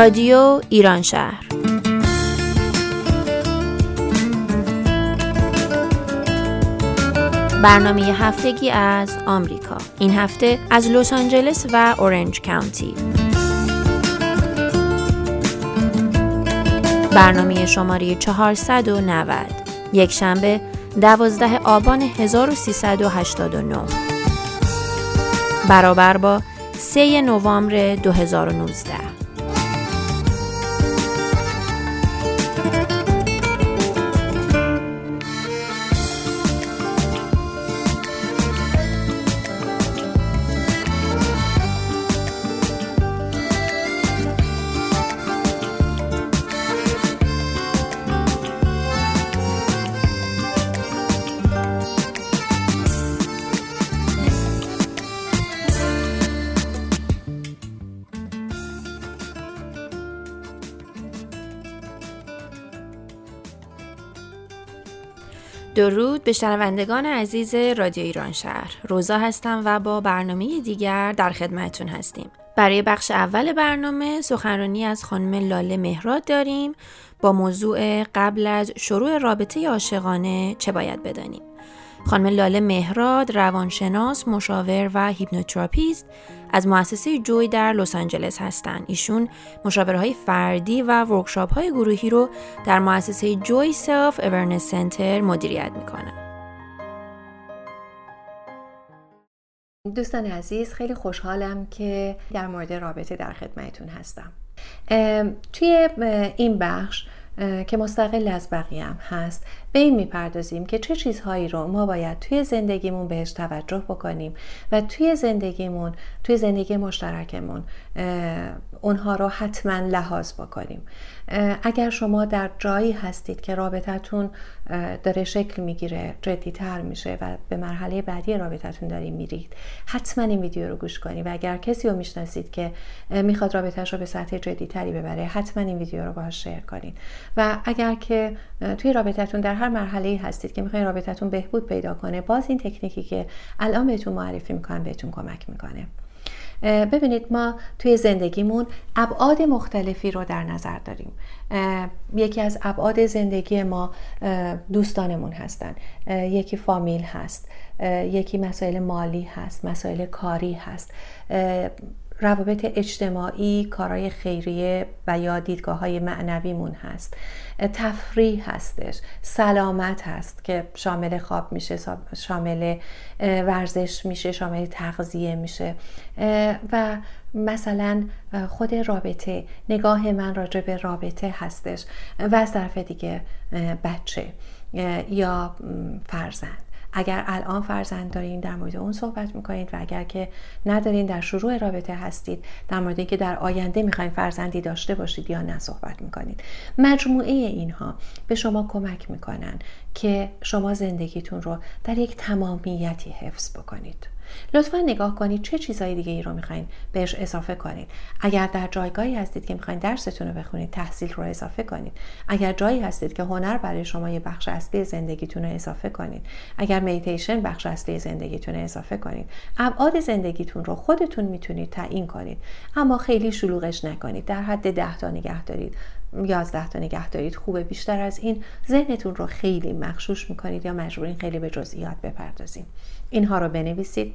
رادیو ایران شهر. برنامه هفتگی از آمریکا. این هفته از لس آنجلس و اورنج کانتی برنامه شماره 490 یک شنبه 12 آبان 1389 برابر با 3 نوامبر 2019 درود به شنوندگان عزیز رادیو ایران شهر. روزا هستم و با برنامه دیگر در خدمتتون هستیم. برای بخش اول برنامه سخنرانی از خانم لاله مهراد داریم. با موضوع قبل از شروع رابطه عاشقانه چه باید بدانیم؟ خانم لاله مهراد روانشناس، مشاور و hypnotherapist از مؤسسه Joy در لس آنجلس هستند. ایشون مشاوره‌های فردی و workshop های گروهی رو در مؤسسه Joy Self Awareness Center مدیریت می‌کنن. دوستان عزیز خیلی خوشحالم که در مورد رابطه در خدمتتون هستم. توی این بخش که مستقل از بقیه هم هست. به این می‌پردازیم که چه چیزهایی رو ما باید توی زندگیمون بهش توجه بکنیم و توی زندگیمون توی زندگی مشترکمون اونها رو حتما لحاظ بکنیم. اگر شما در جایی هستید که رابطتون داره شکل می‌گیره جدیتر میشه و به مرحله بعدی رابطتون داریم میرید حتما این ویدیو رو گوش کنید و اگر کسی رو می‌شناسید که می‌خواد رابطهش رو به سطح جدیتری ببره حتما این ویدیو رو باهاش شیر کنید. و اگر که توی رابطتون در هر مرحله هستید که می‌خواین رابطتون بهبود پیدا کنه باز این تکنیکی که الان بهتون معرفی می‌کنم بهتون کمک می‌کنه. ببینید ما توی زندگیمون ابعاد مختلفی رو در نظر داریم. یکی از ابعاد زندگی ما دوستانمون هستن. یکی فامیل هست. یکی مسائل مالی هست مسائل کاری هست. روابط اجتماعی کارهای خیریه و یا دیدگاه های معنویمون هست. تفریح هستش. سلامت هست که شامل خواب میشه شامل ورزش میشه شامل تغذیه میشه. و مثلا خود رابطه نگاه من راجع به رابطه هستش. و از طرف دیگه بچه یا فرزند. اگر الان فرزند دارین در مورد اون صحبت می‌کنید و اگر که ندارین در شروع رابطه هستید در مورد اینکه در آینده می‌خواین فرزندی داشته باشید یا نه صحبت می‌کنید. مجموعه اینها به شما کمک می‌کنن که شما زندگیتون رو در یک تمامیتی حفظ بکنید. لطفا نگاه کنید چه چیزهای دیگه ای رو می‌خواین بهش اضافه کنید. اگر در جایگاهی هستید که می‌خواین درستون رو بخونید تحصیل رو اضافه کنید. اگر جایی هستید که هنر برای شما یه بخش اصلی زندگیتون رو اضافه کنید. اگر میتیشن بخش اصلی زندگیتون رو اضافه کنید. ابعاد زندگیتون رو خودتون می‌تونید تعیین کنید. اما خیلی شلوغش نکنید. در حد ده تا نگه دارید. یازده تا نگه دارید خوبه. بیشتر از این ذهنتون رو خیلی مخشوش می‌کنید یا مجبورین خیلی به جزئیات بپردازیم. اینها رو بنویسید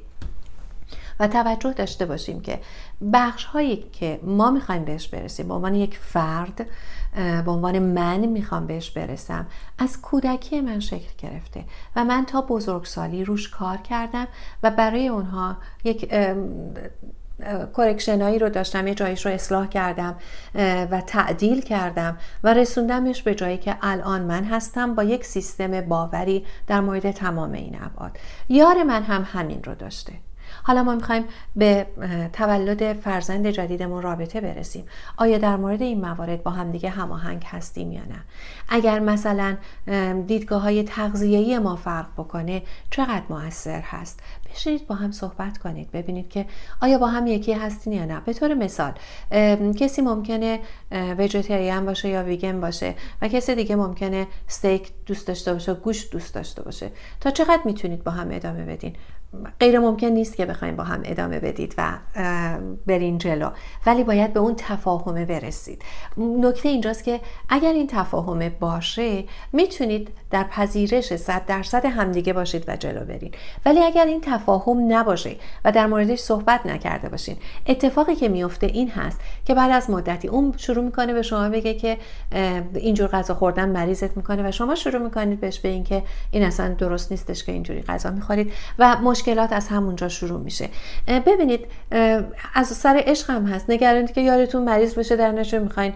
و توجه داشته باشیم که بخش هایی که ما می‌خوایم بهش برسیم به عنوان یک فرد به عنوان من می‌خوام بهش برسم از کودکی من شکل گرفته و من تا بزرگسالی روش کار کردم و برای اونها یک کرکشنایی رو داشتم یه جایش رو اصلاح کردم و تعدیل کردم و رسوندمش به جایی که الان من هستم با یک سیستم باوری در مورد تمام این ابعاد. یار من هم همین رو داشته. حالا ما می‌خوایم به تولد فرزند جدیدمون رابطه برسیم. آیا در مورد این موارد با همدیگه هماهنگ هستیم یا نه؟ اگر مثلا دیدگاه های تغذیه‌ای ما فرق بکنه چقدر موثر هست؟ بشینید با هم صحبت کنید ببینید که آیا با هم یکی هستین یا نه. به طور مثال کسی ممکنه وجتریان باشه یا ویگن باشه و کسی دیگه ممکنه استیک دوست داشته باشه گوشت دوست داشته باشه. تا چقدر می‌تونید با هم ادامه بدین؟ غیر ممکن نیست که بخوایم با هم ادامه بدید و برین جلو. ولی باید به اون تفاهمه برسید. نکته اینجاست که اگر این تفاهمه باشه می‌تونید در پذیرش صد درصد همدیگه باشید و جلو برین. ولی اگر این تفاهم نباشه و در موردش صحبت نکرده باشین. اتفاقی که میفته این هست که بعد از مدتی اون شروع می‌کنه به شما بگه که اینجور غذا خوردن مریضت می‌کنه و شما شروع می‌کنید بهش به اینکه این اصلا درست نیستش که اینجوری غذا می‌خورید و مشکلات از همونجا شروع میشه. ببینید از سر عشق هم هست. نگرانید که یارتون مریض بشه در نشه می‌خواین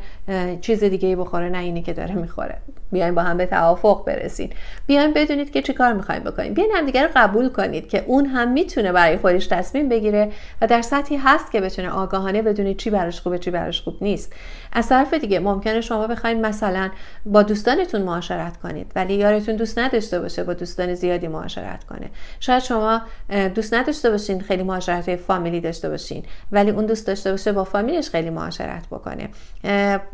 چیز دیگه ای بخوره نه اینی که داره می‌خوره. بیاین با هم به توافق برسین. بیاین بدونید که چیکار می‌خواین بکنید بیاین همدیگه رو قبول کنید که اون هم می‌تونه برای خودش تصمیم بگیره و در سطحی هست که بتونه آگاهانه بدونید چی براش خوبه چی براش خوب نیست. از طرف دیگه ممکنه شما بخواید مثلا با دوستانتون معاشرت کنید ولی یارتون دوست نداشته باشه با دوستان زیادی معاشرت کنه. شاید شما دوست نداشته باشین خیلی معاشرت فامیلی داشته باشین ولی اون دوست داشته باشه با فامیلش خیلی معاشرت بکنه.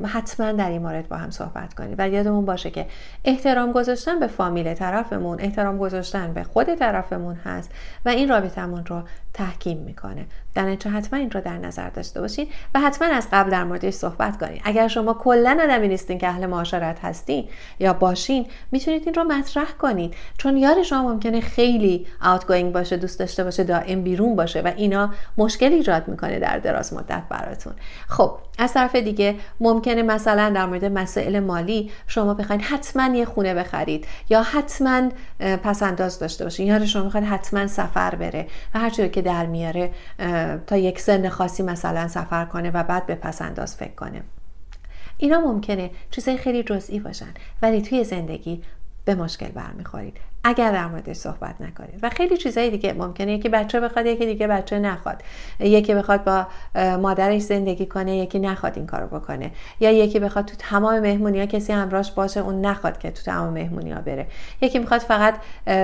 حتما در این مورد با هم صحبت کنید. و یادمون باشه که احترام گذاشتن به فامیل طرفمون احترام گذاشتن به خود طرفمون هست و این رابطمون رو تحکیم می‌کنه. در حتما این رو در نظر داشته باشین و حتما از قبل در موردش صحبت کنید اگر شما کلا آدمی نیستین که اهل معاشرت هستین یا باشین می‌تونید این رو مطرح کنید چون یار شما ممکنه خیلی outgoing باشه دوست داشته باشه دائم بیرون باشه و اینا مشکل ایجاد می‌کنه در دراز مدت براتون. خب از طرف دیگه ممکنه مثلا در مورد مسائل مالی شما بخواید حتما یه خونه بخرید یا حتما پسنداز داشته باشین. یار شما می‌خواد حتما سفر بره و هر که در میاره تا یک سن خاصی مثلا سفر کنه و بعد به پسنداز فکر کنه. اینا ممکنه چیزای خیلی جزئی باشن ولی توی زندگی به مشکل برمیخورید. اگر در موردش صحبت نکنید و خیلی چیزهای دیگه ممکنه. یکی بچه بخواد یکی دیگه بچه نخواد. یکی بخواد با مادرش زندگی کنه یکی نخواد این کارو بکنه. یا یکی بخواد تو تمام مهمونی کسی همراهش باشه اون نخواد که تو تمام مهمونی ها بره. یکی می‌خواد فقط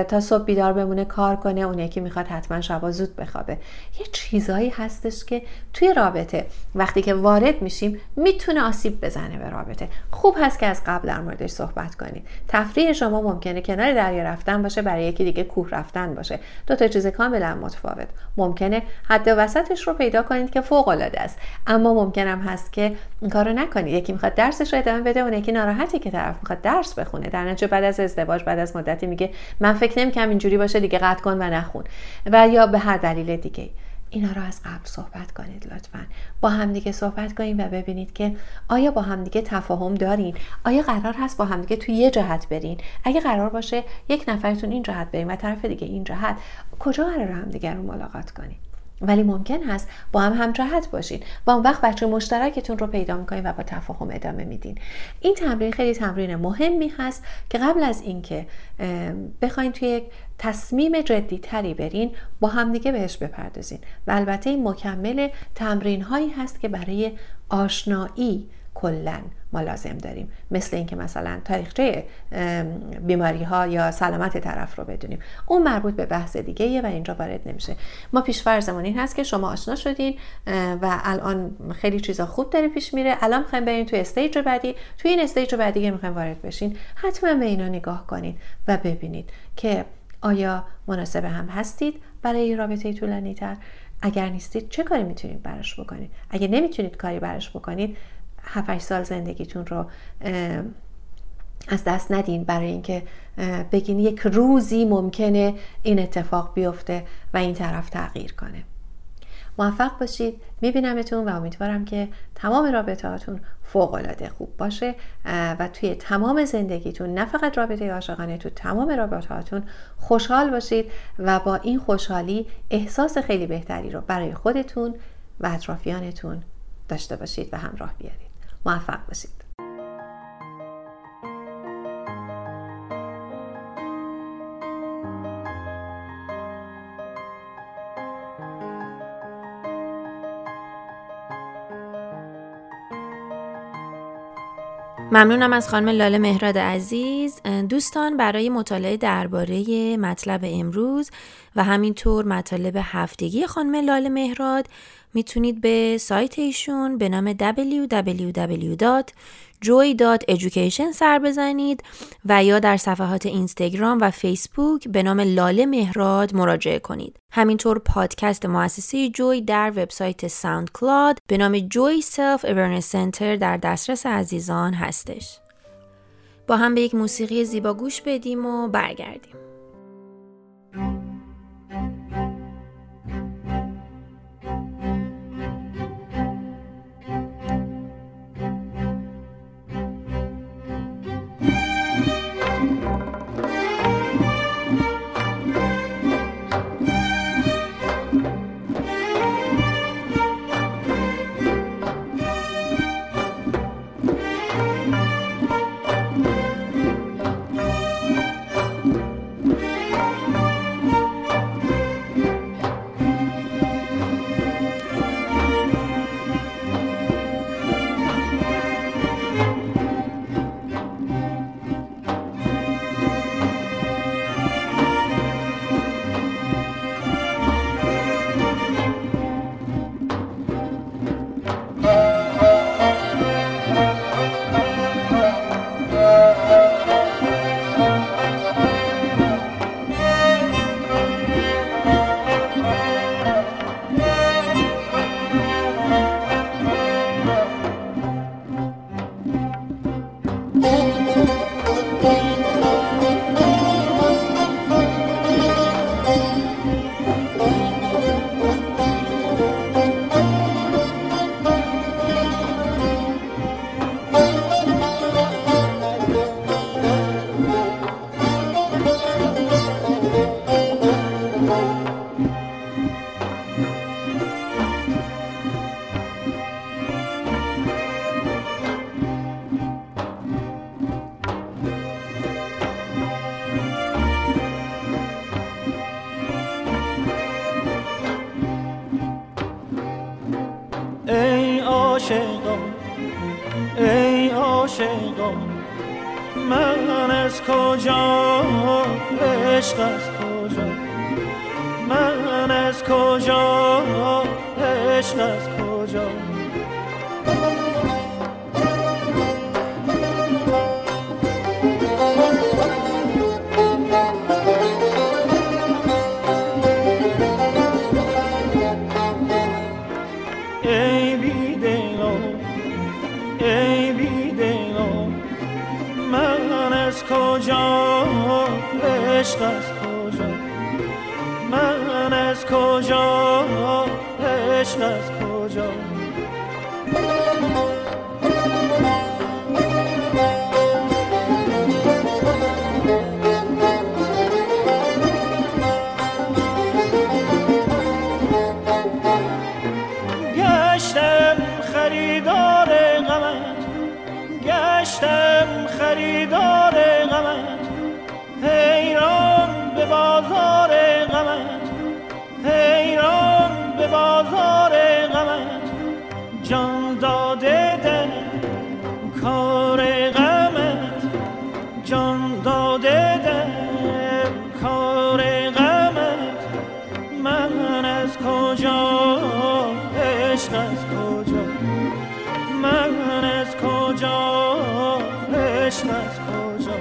تا صبح بیدار بمونه کار کنه. اون یکی می‌خواد حتما شبا زود بخوابه. یه چیزهایی هستش که توی رابطه وقتی که وارد میشیم می‌تونه آسیب بزنه به رابطه. خوب هست که از قبل در موردش صحبت کنید تفریح شما ممکنه کنار دریا رفتن باشه برای یکی دیگه کوه رفتن باشه. دو تا چیز کاملا متفاوت. ممکنه حد وسطش رو پیدا کنید که فوق العاده است. اما ممکنم هست که این کارو نکنید. یکی می‌خواد درسش رو ادامه بده اون یکی ناراحتی که طرف می‌خواد درس بخونه. در نتیجه بعد از ازدواج بعد از مدتی میگه من فکر نمی‌کنم اینجوری باشه دیگه قطع کن و نخون. و یا به هر دلیل دیگه. اینا رو از قبل صحبت کنید لطفا. با همدیگه صحبت کنید و ببینید که آیا با همدیگه تفاهم دارین؟ آیا قرار هست با همدیگه توی یه جهت برین؟ اگه قرار باشه یک نفرتون این جهت برین و طرف دیگه این جهت کجا قرار همدیگه رو ملاقات کنید ولی ممکن هست با هم همجهت باشین و اون وقت بچه مشترکتون رو پیدا می‌کنین و با تفاهم ادامه میدین. این تمرین خیلی تمرین مهمی هست که قبل از اینکه بخواین توی یک تصمیم جدی تری برین با همدیگه بهش بپردازین. و البته این مکمل تمرین هایی هست که برای آشنایی کلا ما لازم داریم. مثل اینکه مثلا تاریخچه بیماری ها یا سلامت طرف رو بدونیم. اون مربوط به بحث دیگه و اینجا وارد نمیشه. ما پیش فرضمون این هست که شما آشنا شدین و الان خیلی چیزا خوب داره پیش میره. الان می‌خوایم بریم توی stage بعدی. توی این stage بعدی می‌خوایم وارد بشین حتما به اینا نگاه کنید و ببینید که آیا مناسب هم هستید برای رابطه طولانی تر اگر نیستید چه کاری می‌تونید براش بکنید؟ اگر نمی‌تونید کاری براش بکنید 7 سال زندگیتون رو از دست ندین برای اینکه بگین یک روزی ممکنه این اتفاق بیفته و این طرف تغییر کنه. موفق باشید. میبینمتون و امیدوارم که تمام رابطهاتون فوق العاده خوب باشه و توی تمام زندگیتون نه فقط رابطه عاشقانه تو تمام رابطهاتون خوشحال باشید و با این خوشحالی احساس خیلی بهتری رو برای خودتون و اطرافیانتون داشته باشید و همراه بیارید. موفق باشید ممنونم از خانم لاله مهراد عزیز. دوستان برای مطالعه درباره مطلب امروز و همینطور مطالب هفتگی خانم لاله مهراد می‌تونید به سایت ایشون به نام www. joy.education سر بزنید و یا در صفحات اینستاگرام و فیسبوک به نام لاله مهراد مراجعه کنید. همینطور پادکست مؤسسه جوی در وبسایت SoundCloud به نام Joy Self Awareness Center در دسترس عزیزان هستش. با هم به یک موسیقی زیبا گوش بدیم و برگردیم. از کجا عشق از کجا؟ من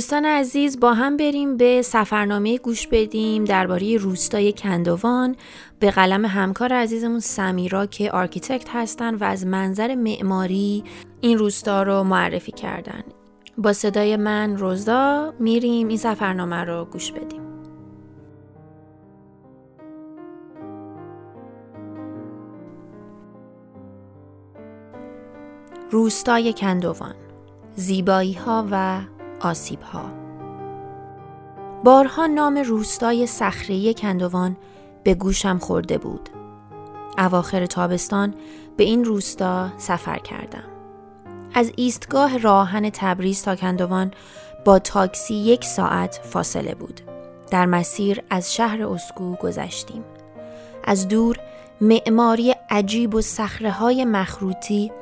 دوستان عزیز با هم بریم به سفرنامه گوش بدیم درباره روستای کندوان. به قلم همکار عزیزمون سمیرا که architect هستن و از منظر معماری این روستا رو معرفی کردن. با صدای من روزا میریم این سفرنامه رو گوش بدیم. روستای کندوان زیبایی ها و آسیب ها بارها نام روستای صخره کندوان به گوشم خورده بود. اواخر تابستان به این روستا سفر کردم. از ایستگاه راهن تبریز تا کندوان با تاکسی یک ساعت فاصله بود. در مسیر از شهر اسکو گذشتیم. از دور معماری عجیب و صخره های مخروطی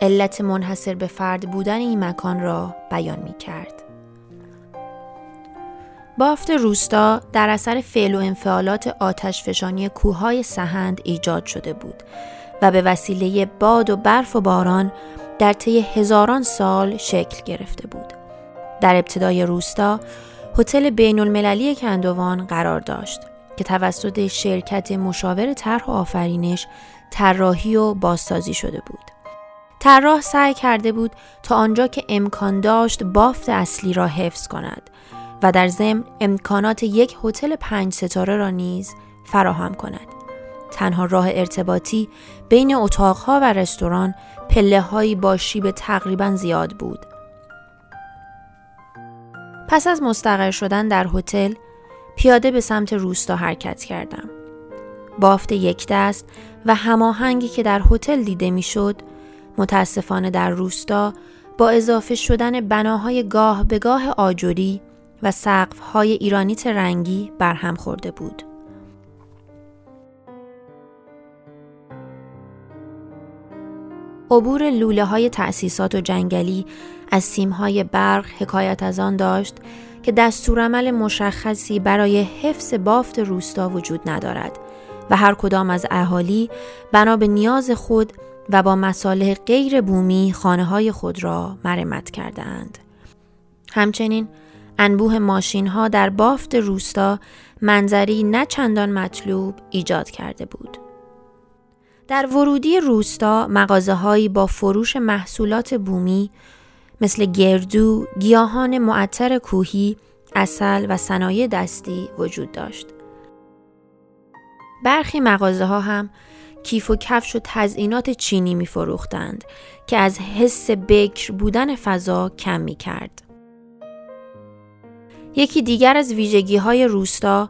علت منحصر به فرد بودن این مکان را بیان می کرد. بافت روستا در اثر فعل و انفعالات آتش فشانی کوههای سهند ایجاد شده بود و به وسیله باد و برف و باران در طی هزاران سال شکل گرفته بود. در ابتدای روستا هتل بین المللی کندوان قرار داشت که توسط شرکت مشاور طرح و آفرینش طراحی و بازسازی شده بود. طراح سعی کرده بود تا آنجا که امکان داشت بافت اصلی را حفظ کند و در ضمن امکانات یک هتل پنج ستاره را نیز فراهم کند. تنها راه ارتباطی بین اتاقها و رستوران پله هایی با شیب تقریبا زیاد بود. پس از مستقر شدن در هتل پیاده به سمت روستا حرکت کردم. بافت یک دست و هماهنگی که در هتل دیده می‌شد متاسفانه در روستا با اضافه شدن بناهای گاه به گاه آجوری و سقف های ایرانیت رنگی برهم خورده بود. عبور لوله های تأسیسات و جنگلی از سیم های برق حکایت از آن داشت که دستورالعمل مشخصی برای حفظ بافت روستا وجود ندارد و هر کدام از اهالی بنا به نیاز خود و با مصالح غیر بومی خانه های خود را مرمت کرده اند. همچنین انبوه ماشین ها در بافت روستا منظری نه چندان مطلوب ایجاد کرده بود. در ورودی روستا مغازه هایی با فروش محصولات بومی مثل گردو، گیاهان معطر کوهی، اصل و صنایع دستی وجود داشت. برخی مغازه ها هم کیف و کفش و تزئینات چینی می فروختند که از حس بکر بودن فضا کم می کرد. یکی دیگر از ویژگی های روستا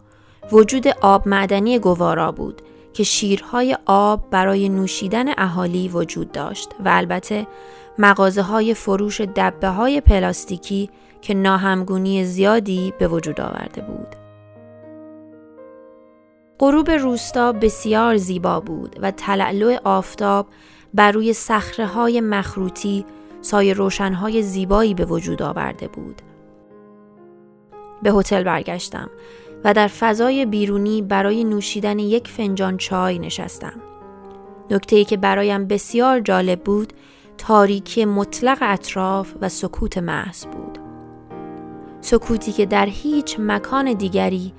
وجود آب معدنی گوارا بود که شیرهای آب برای نوشیدن اهالی وجود داشت و البته مغازه های فروش دبه های پلاستیکی که ناهمگونی زیادی به وجود آورده بود. غروب روستا بسیار زیبا بود و تلالو آفتاب بر روی صخره های مخروطی سایه روشنهای زیبایی به وجود آورده بود. به هتل برگشتم و در فضای بیرونی برای نوشیدن یک فنجان چای نشستم. نکته که برایم بسیار جالب بود تاریکی مطلق اطراف و سکوت محض بود. سکوتی که در هیچ مکان دیگری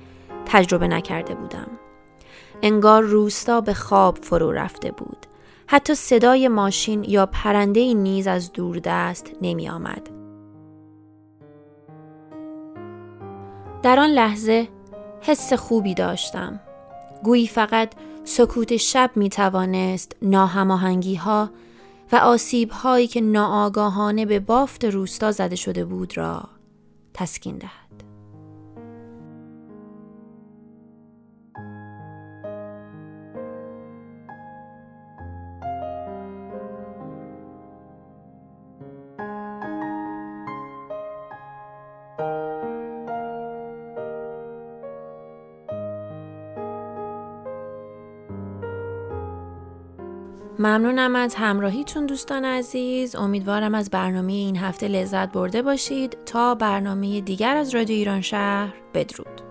تجربه نکرده بودم. انگار روستا به خواب فرو رفته بود. حتی صدای ماشین یا پرنده نیز از دوردست نمی آمد. در آن لحظه حس خوبی داشتم. گویی فقط سکوت شب می توانست ها و آسیب هایی که ناآگاهانه به بافت روستا زده شده بود را تسکین دهد. ممنونم از همراهیتون دوستان عزیز. امیدوارم از برنامه این هفته لذت برده باشید. تا برنامه دیگر از رادیو ایران شهر بدرود.